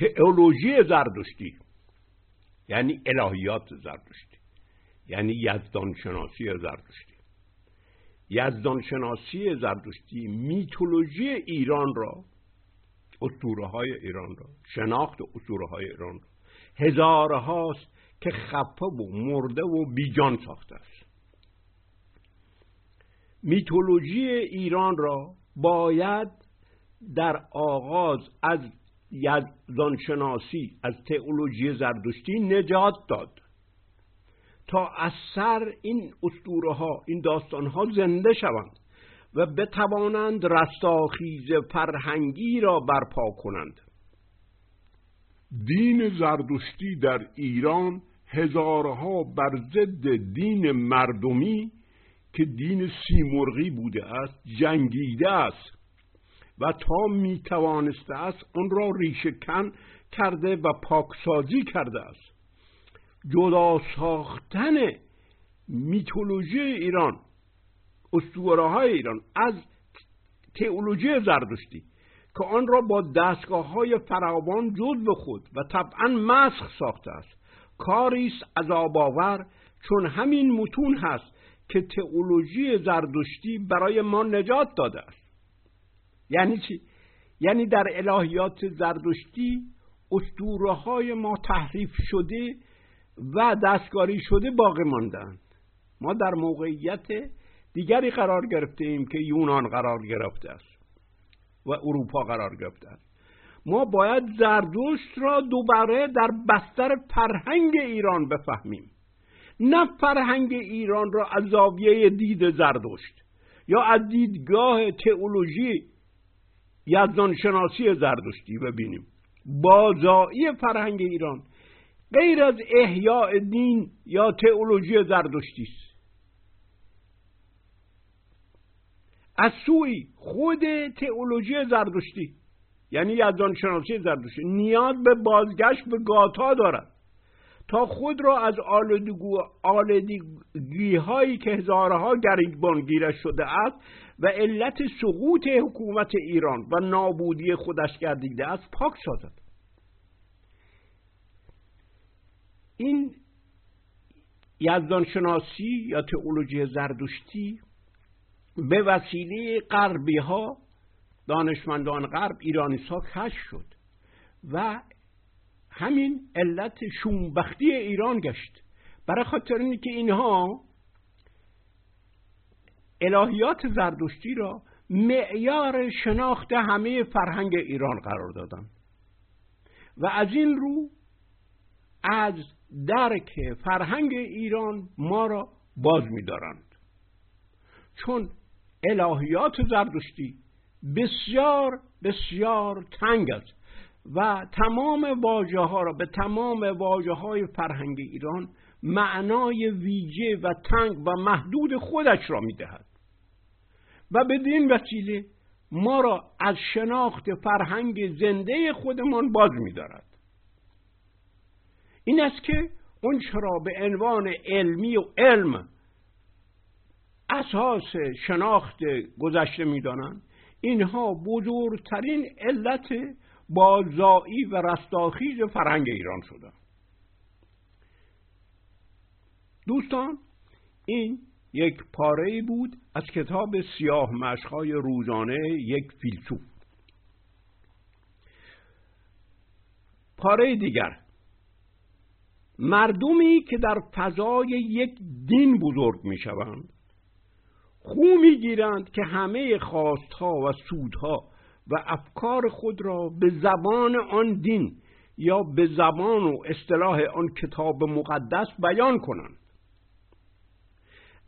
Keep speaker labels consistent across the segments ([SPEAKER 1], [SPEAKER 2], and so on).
[SPEAKER 1] تئولوژی زردشتی یعنی الهیات زردشتی یعنی یزدان شناسی زردشتی. یزدان شناسی زردشتی میتولوژی ایران را اسطوره های ایران را شناخت اسطوره های ایران را که خفه و مرده و بیجان ساخته است. میتولوژی ایران را باید در آغاز از یزدانشناسی از تئولوژی زردشتی نجات داد. تا از سر این اسطوره ها این داستان ها زنده شوند و بتوانند رستاخیز فرهنگی را برپا کنند.
[SPEAKER 2] دین زردشتی در ایران هزارها بر ضد دین مردمی که دین سیمرغی بوده است جنگیده است. و تا می توانسته است آن را ریشه کن کرده و پاکسازی کرده است. جدا ساختن میتولوژی ایران اسطوره ایران از تئولوژی زردشتی که آن را با دستگاه های فراوان جز خود و طبعا مسخ ساخته است. کاری است عذاب چون همین متون هست که تئولوژی زردشتی برای ما نجات داده است. یعنی چی؟ یعنی در الهیات زردشتی اسطوره های ما تحریف شده و دستکاری شده باقی ماندند. ما در موقعیت دیگری قرار گرفته ایم که یونان قرار گرفته است و اروپا قرار گرفته است. ما باید زردشت را دوباره در بستر فرهنگ ایران بفهمیم. نه فرهنگ ایران را از زاویه دید زردشت یا از دیدگاه تئولوژی یزدان شناسی زردشتی ببینیم. بازایی فرهنگ ایران. غیر از احیاء دین یا تئولوژی زردشتی است. از سوی خود تئولوژی زردشتی یعنی یزدان شناسی زردشتی نیاز به بازگشت به گاتا دارد. تا خود را از آلودگی هایی که هزارها گریبان گیره شده است و علت سقوط حکومت ایران و نابودی خودش گردیده است پاک سازد. این یزدان شناسی یا تئولوژی زردشتی به وسیله غربی ها دانشمندان غرب ایرانی ها کش شد و همین علت شومبختی ایران گشت. برای خاطر اینه که اینها الهیات زردشتی را معیار شناخت همه فرهنگ ایران قرار دادن. و از این رو از درک فرهنگ ایران ما را باز می‌دارند. چون الهیات زردشتی بسیار بسیار تنگ است. و تمام واژه ها را به تمام واژه های فرهنگ ایران معنای ویژه و تنگ و محدود خودش را می‌دهد. و بدین وسیله ما را از شناخت فرهنگ زنده خودمان باز میدارد. این است که اون چرا به عنوان علمی و علم اساس شناخت گذشته می‌دانند. اینها بزرگترین علت بازایی و رستاخیز فرهنگ ایران شده دوستان این یک پاره بود از کتاب سیاه مشخای روزانه یک فیلسوف. پاره دیگر. مردمی که در فضای یک دین بزرگ می شوند خو می گیرند که همه خواستها و سودها و افکار خود را به زبان آن دین یا به زبان و اصطلاح آن کتاب مقدس بیان کنند.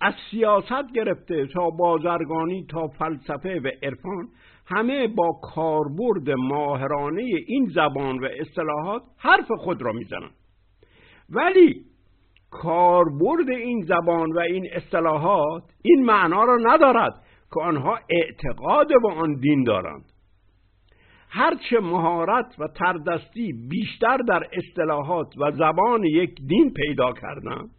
[SPEAKER 2] از سیاست گرفته تا بازرگانی تا فلسفه و عرفان همه با کاربرد ماهرانه این زبان و اصطلاحات حرف خود را می‌زنند. ولی کاربرد این زبان و این اصطلاحات این معنا را ندارد که آنها اعتقاد به آن دین دارند. هرچه مهارت و تردستی بیشتر در اصطلاحات و زبان یک دین پیدا کردند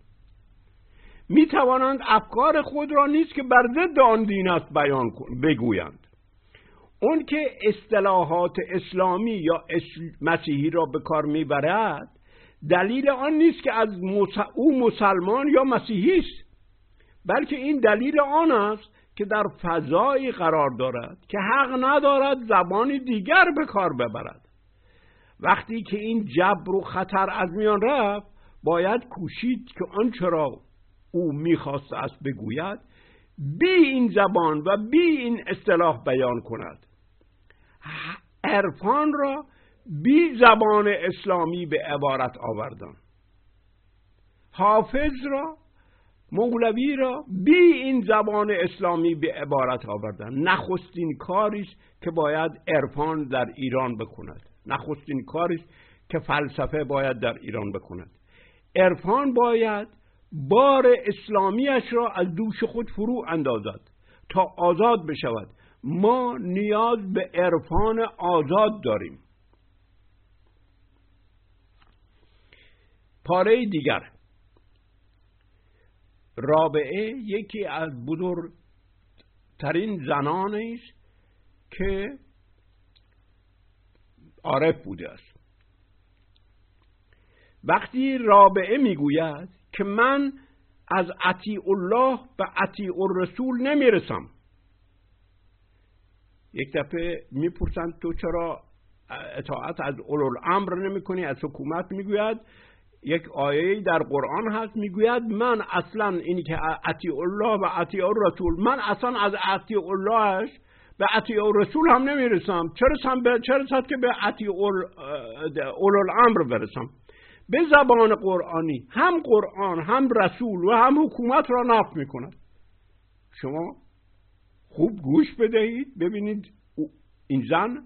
[SPEAKER 2] می توانند افکار خود را نیست که بر ضد آن دین است بیان بگویند.
[SPEAKER 1] اون که اصطلاحات اسلامی یا مسیحی را به کار می‌برد دلیل آن نیست که از او مسلمان یا مسیحی است بلکه این دلیل آن است که در فضایی قرار دارد که حق ندارد زبانی دیگر به کار ببرد. وقتی که این جبر و خطر از میان رفت باید کوشید که آنچه را او می‌خواست است بگوید بی این زبان و بی این اصطلاح بیان کند. عرفان را بی زبان اسلامی به عبارت آوردن حافظ را مولوی را بی این زبان اسلامی به عبارت آوردن. نخستین کاری که باید عرفان در ایران بکند. نخستین کاری که فلسفه باید در ایران بکند. عرفان باید بار اسلامیش را از دوش خود فرو اندازد تا آزاد بشود. ما نیاز به عرفان آزاد داریم. پاره دیگر. رابعه یکی از بزرگترین زنانی است که عارف بوده است. وقتی رابعه می‌گوید که من از عطیع الله به عطیع الرسول نمی‌رسم یک دفعه می‌پرسند تو چرا اطاعت از اولوالامر نمی کنی از حکومت می‌گوید یک آیه در قرآن هست می‌گوید من اصلا اینی که عطیع الله و عطیع الرسول من اصلا از عطیع اللهش به عطیع الرسول هم نمی‌رسم. چرا به چرا که به عطیع الامر برسم؟ به زبان قرآنی هم قرآن هم رسول و هم حکومت را نفت می‌کند. شما خوب گوش بدهید ببینید این زن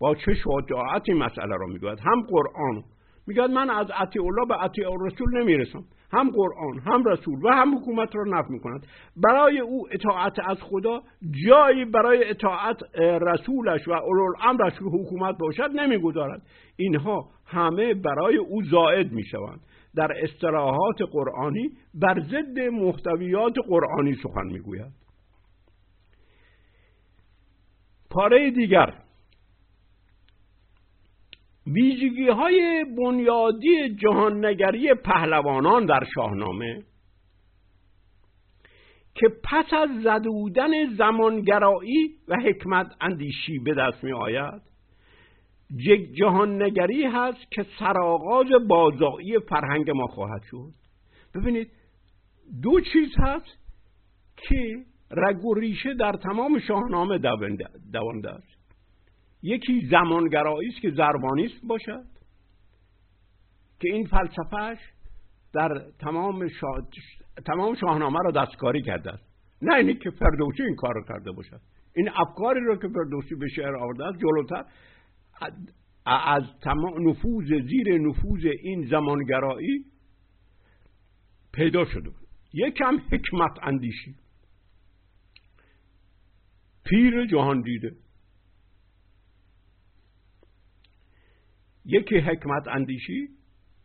[SPEAKER 1] با چه شجاعتی مسئله را می‌گوید. هم قرآن میگه من از عطی الله به عطی رسول نمی‌رسم. هم قرآن هم رسول و هم حکومت را نفی می‌کند. برای او اطاعت از خدا جایی برای اطاعت رسولش و امرش و حکومت باشد نمی‌گذارد. اینها همه برای او زائد می‌شوند. در اصطلاحات قرآنی بر ضد محتویات قرآنی سخن می‌گوید. پاره دیگر. ویژگی های بنیادی جهاننگری پهلوانان در شاهنامه که پس از زدودن زمانگرایی و حکمت اندیشی به دست می آید جهاننگری هست که سرآغاز بازایی فرهنگ ما خواهد شد. ببینید دو چیز هست که رگ و ریشه در تمام شاهنامه دوانده است. یکی زمانگرایی است که زربانیست باشد که این فلسفهش در تمام, شا... تمام شاهنامه را دستکاری کرده است. نه اینی که فردوسی این کار رو کرده باشد. این افکاری رو که فردوسی به شعر آورده است جلوتر. از تمام نفوذ زیر نفوذ این زمانگرایی پیدا شده بود. یکم حکمت اندیشی. پیر جهان دیده. یکی حکمت اندیشی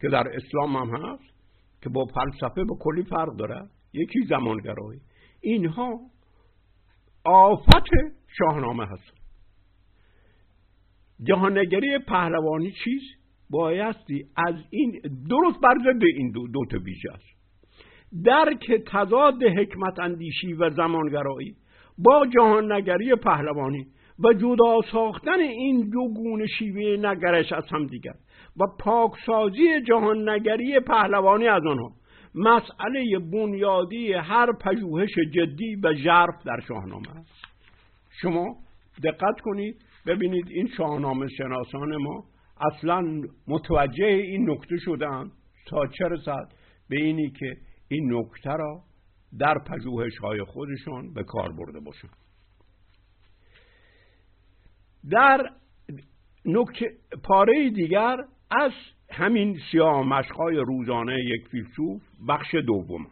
[SPEAKER 1] که در اسلام هم هست که با فلسفه به کلی فرق داره. یکی زمانگرایی. اینها آفت شاهنامه هست جهانگری پهلوانی چیز؟ بایستی از این درست بر ضد این دو, دو تا ویژه است. درک تضاد حکمت اندیشی و زمانگرایی با جهاننگری پهلوانی و جدا ساختن این دو گونه شیوه نگرش از هم دیگر و پاکسازی جهان نگری پهلوانی از آنها مسئله بنیادی هر پژوهش جدی و ژرف در شاهنامه است. شما دقت کنید ببینید این شاهنامه شناسان ما اصلا متوجه این نکته شدن تا چه رسد به اینی که این نکته را در پژوهش های خودشان به کار برده باشند. در نکته پاره دیگر از همین سیاه روزانه یک فیلسوف بخش دوم.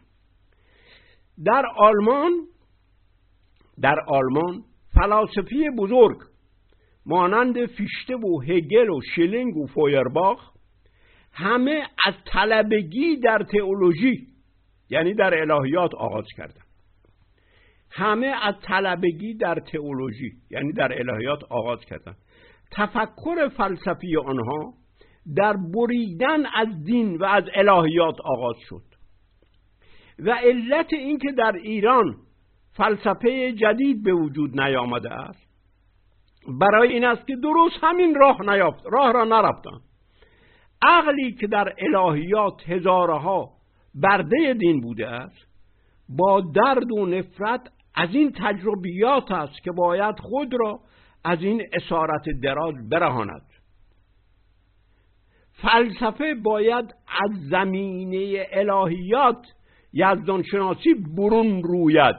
[SPEAKER 1] در آلمان در آلمان فلاسفی بزرگ مانند فیشته و هگل و شلینگ و فویرباخ همه از طلبگی در تئولوژی یعنی در الهیات آغاز کردند. همه از طلبگی در تئولوژی یعنی در الهیات آغاز کردن. تفکر فلسفی آنها در بریدن از دین و از الهیات آغاز شد. و علت اینکه در ایران فلسفه جدید به وجود نیامده است برای این است که درست همین راه نیافت راه را نرفتن عقلی که در الهیات هزارها برده دین بوده است با درد و نفرت از این تجربیات است که باید خود را از این اسارت دراز برهاند. فلسفه باید از زمینه الهیات یزدان شناسی برون روید.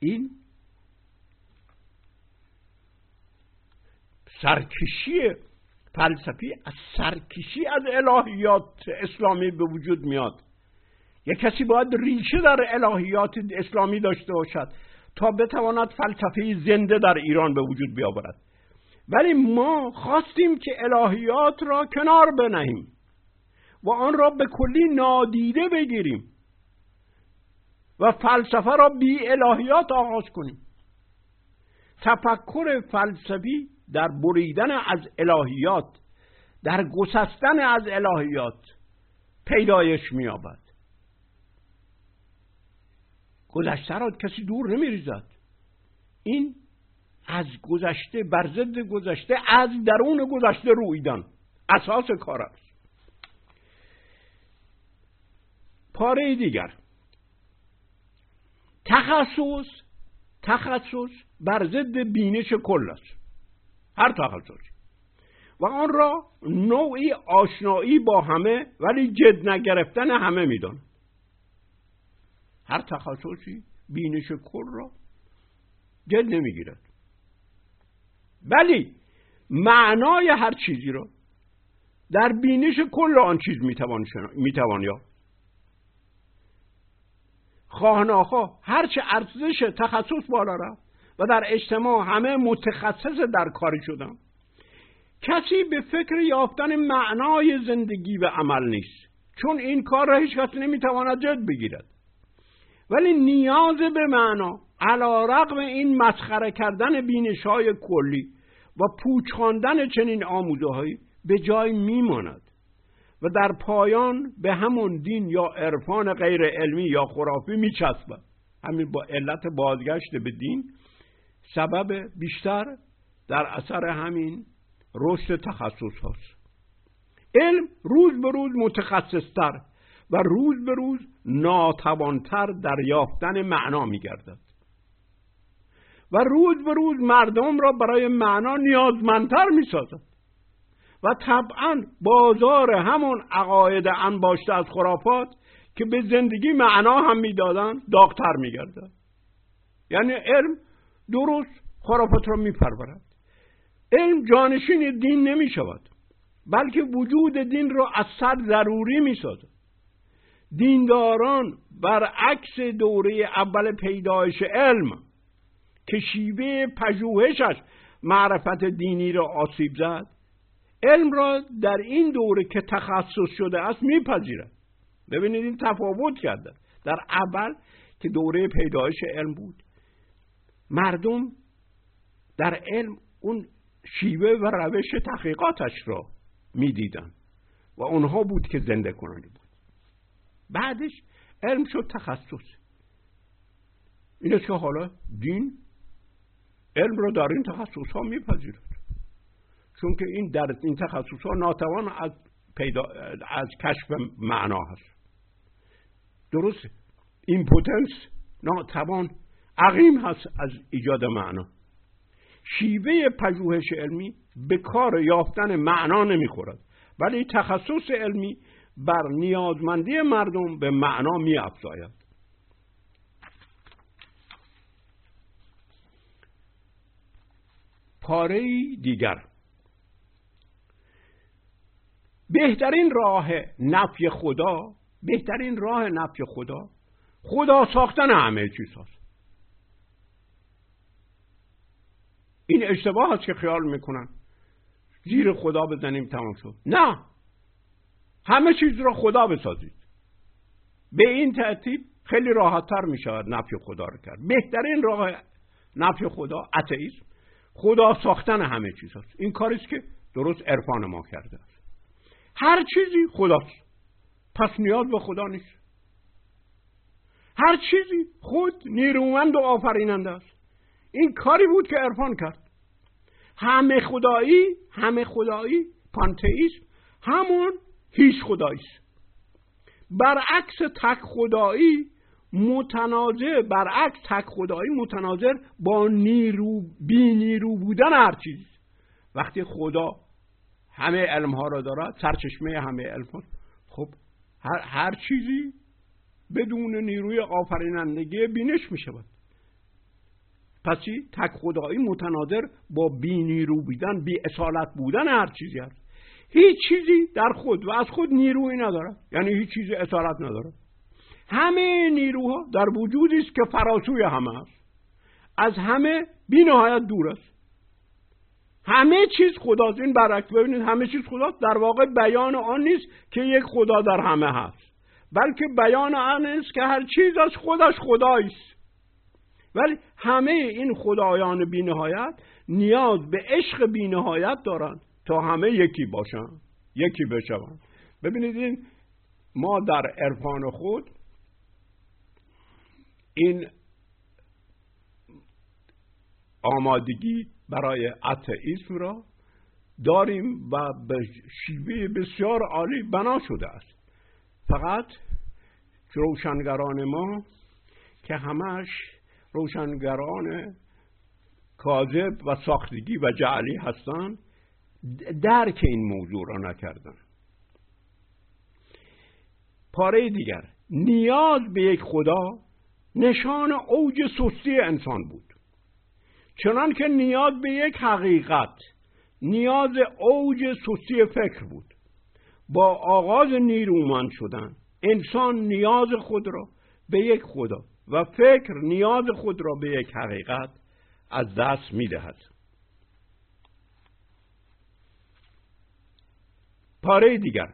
[SPEAKER 1] این سرکشی فلسفی از سرکشی از الهیات اسلامی به وجود میاد. یک کسی باید ریشه در الهیات اسلامی داشته باشد تا بتواند فلسفه زنده در ایران به وجود بیاورد. ولی ما خواستیم که الهیات را کنار بنهیم و آن را به کلی نادیده بگیریم و فلسفه را بی الهیات آغاز کنیم. تفکر فلسفی در بریدن از الهیات در گسستن از الهیات پیدایش مییابد. گذشته را کسی دور نمیریزد. این از گذشته بر ضد گذشته از درون گذشته رویدن. اساس کار است. پاره دیگر. تخصص تخصص بر ضد بینش کل است. هر تخصصی و آن را نوعی آشنایی با همه ولی جد نگرفتن همه میدان. هر تخصصی بینش کل را جد نمی‌گیرد. ولی معنای هر چیزی را در بینش کل آن چیز می‌توان, می‌توان یا خواهناخواه هرچه ارزش تخصص بالا رفت و در اجتماع همه متخصص در کاری شدن کسی به فکر یافتن معنای زندگی و عمل نیست. چون این کار را هیچ کس نمی‌تواند جد بگیرد. ولی نیاز به معنا علا رقم این مسخره کردن بینش های کلی و پوچ خواندن چنین آموزه هایی به جای میماند و در پایان به همون دین یا عرفان غیر علمی یا خرافی میچسبد. همین با علت بازگشت به دین سبب بیشتر در اثر همین رشد تخصص هاست. علم روز به روز متخصصتر و روز به روز ناتوانتر در یافتن معنا میگردد. و روز به روز مردم را برای معنا نیازمندتر می‌سازد. و طبعا بازار همون عقاید انباشته از خرافات که به زندگی معنا هم می‌دادند داغتر میگردد. یعنی علم درست خرافات را میپرورد. علم جانشین دین نمی شود بلکه وجود دین را از سر ضروری می سازد دینداران برعکس دوره اول پیدایش علم که شیوه پژوهشش معرفت دینی را آسیب زد. علم را در این دوره که تخصص شده است میپذیرد. ببینید این تفاوت کرده. در اول که دوره پیدایش علم بود مردم در علم اون شیوه و روش تحقیقاتش را می‌دیدن و اونها بود که زنده کننده بود. بعدش علم شد تخصص. این که حالا دین علم را در این تخصص ها میپذیرد. چون که این در این تخصص ها ناتوان از پیدا از کشف معنا هست. درست؟ پوتنس ناتوان عقیم هست از ایجاد معنا. شیوه پژوهش علمی به کار یافتن معنا نمی‌خورد. ولی تخصص علمی بر نیازمندی مردم به معنا می افزاید. پاره دیگر. بهترین راه نفی خدا بهترین راه نفی خدا خدا ساختن همه چیز هست این اشتباه هست که خیال می‌کنن. زیر خدا بزنیم تمام شد. نه! همه چیز را خدا بسازید. به این ترتیب خیلی راحتتر می شود نفی خدا رو کرد. بهترین راه نفی خدا اتئیسم. خدا ساختن همه چیز هست این کاریست که درست عرفان ما کرده است. هر چیزی خداست. پس نیاز به خدا نیست. هر چیزی خود نیرومند و آفریننده است. این کاری بود که عرفان کرد. همه خدایی همه خدایی پانتئیسم همون هیچ خدایی برعکس تک خدایی متناظر برعکس تک خدایی متناظر با نیرو بی نیرو بودن هر چیز. وقتی خدا همه علم ها را دارد سرچشمه همه علم ها خب هر, هر چیزی بدون نیروی آفرینندگی بینش می شود پس تک خدایی متناظر با بی نیرو بودن بی اصالت بودن هر چیزی هست. هیچ چیزی در خود و از خود نیروی ندارد یعنی هیچ چیزی اصالت ندارد همه نیروها در وجودی است که فراسوی همه است. از همه بی نهایت دور است. همه چیز خداست. این برعکس ببینید همه چیز خداست. در واقع بیان آن نیست که یک خدا در همه هست. بلکه بیان آن است که هر چیز از خودش خدایست ولی همه این خدایان بینهایت نیاز به عشق بینهایت دارند. تا همه یکی باشند یکی بشوند. ببینید این ما در عرفان خود این آمادگی برای اتئیسم را داریم و به شیوه بسیار عالی بنا شده است. فقط روشنگران ما که همش روشنگران کاذب و ساختگی و جعلی هستند درک این موضوع را نکردن. پاره دیگر نیاز به یک خدا نشان اوج سستی انسان بود. چنان که نیاز به یک حقیقت نیاز اوج سستی فکر بود. با آغاز نیرومند شدن انسان نیاز خود را به یک خدا و فکر نیاز خود را به یک حقیقت از دست می پاره دیگر.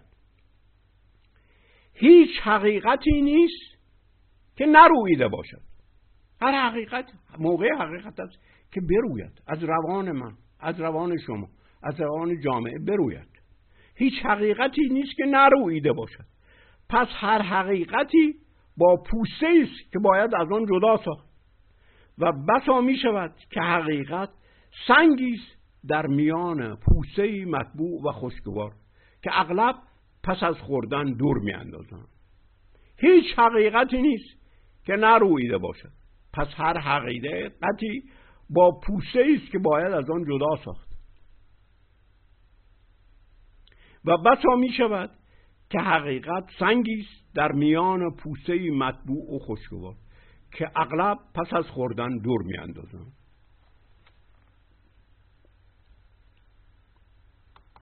[SPEAKER 1] هیچ حقیقتی نیست که نرویده باشد. هر حقیقت موقع حقیقت است که بروید. از روان من از روان شما از روان جامعه بروید. هیچ حقیقتی نیست که نرویده باشد. پس هر حقیقتی با پوسته است که باید از آن جدا ساخت. و بسا می شود که حقیقت سنگی است در میان پوسته مطبوع و خوشگوار. که اغلب پس از خوردن دور می اندازن. هیچ حقیقتی نیست که نرویده باشد پس هر حقیقتی با پوسته است که باید از آن جدا ساخت و بسا می شود که حقیقت سنگی است در میان پوسته مطبوع و خوشگوار که اغلب پس از خوردن دور می اندازن.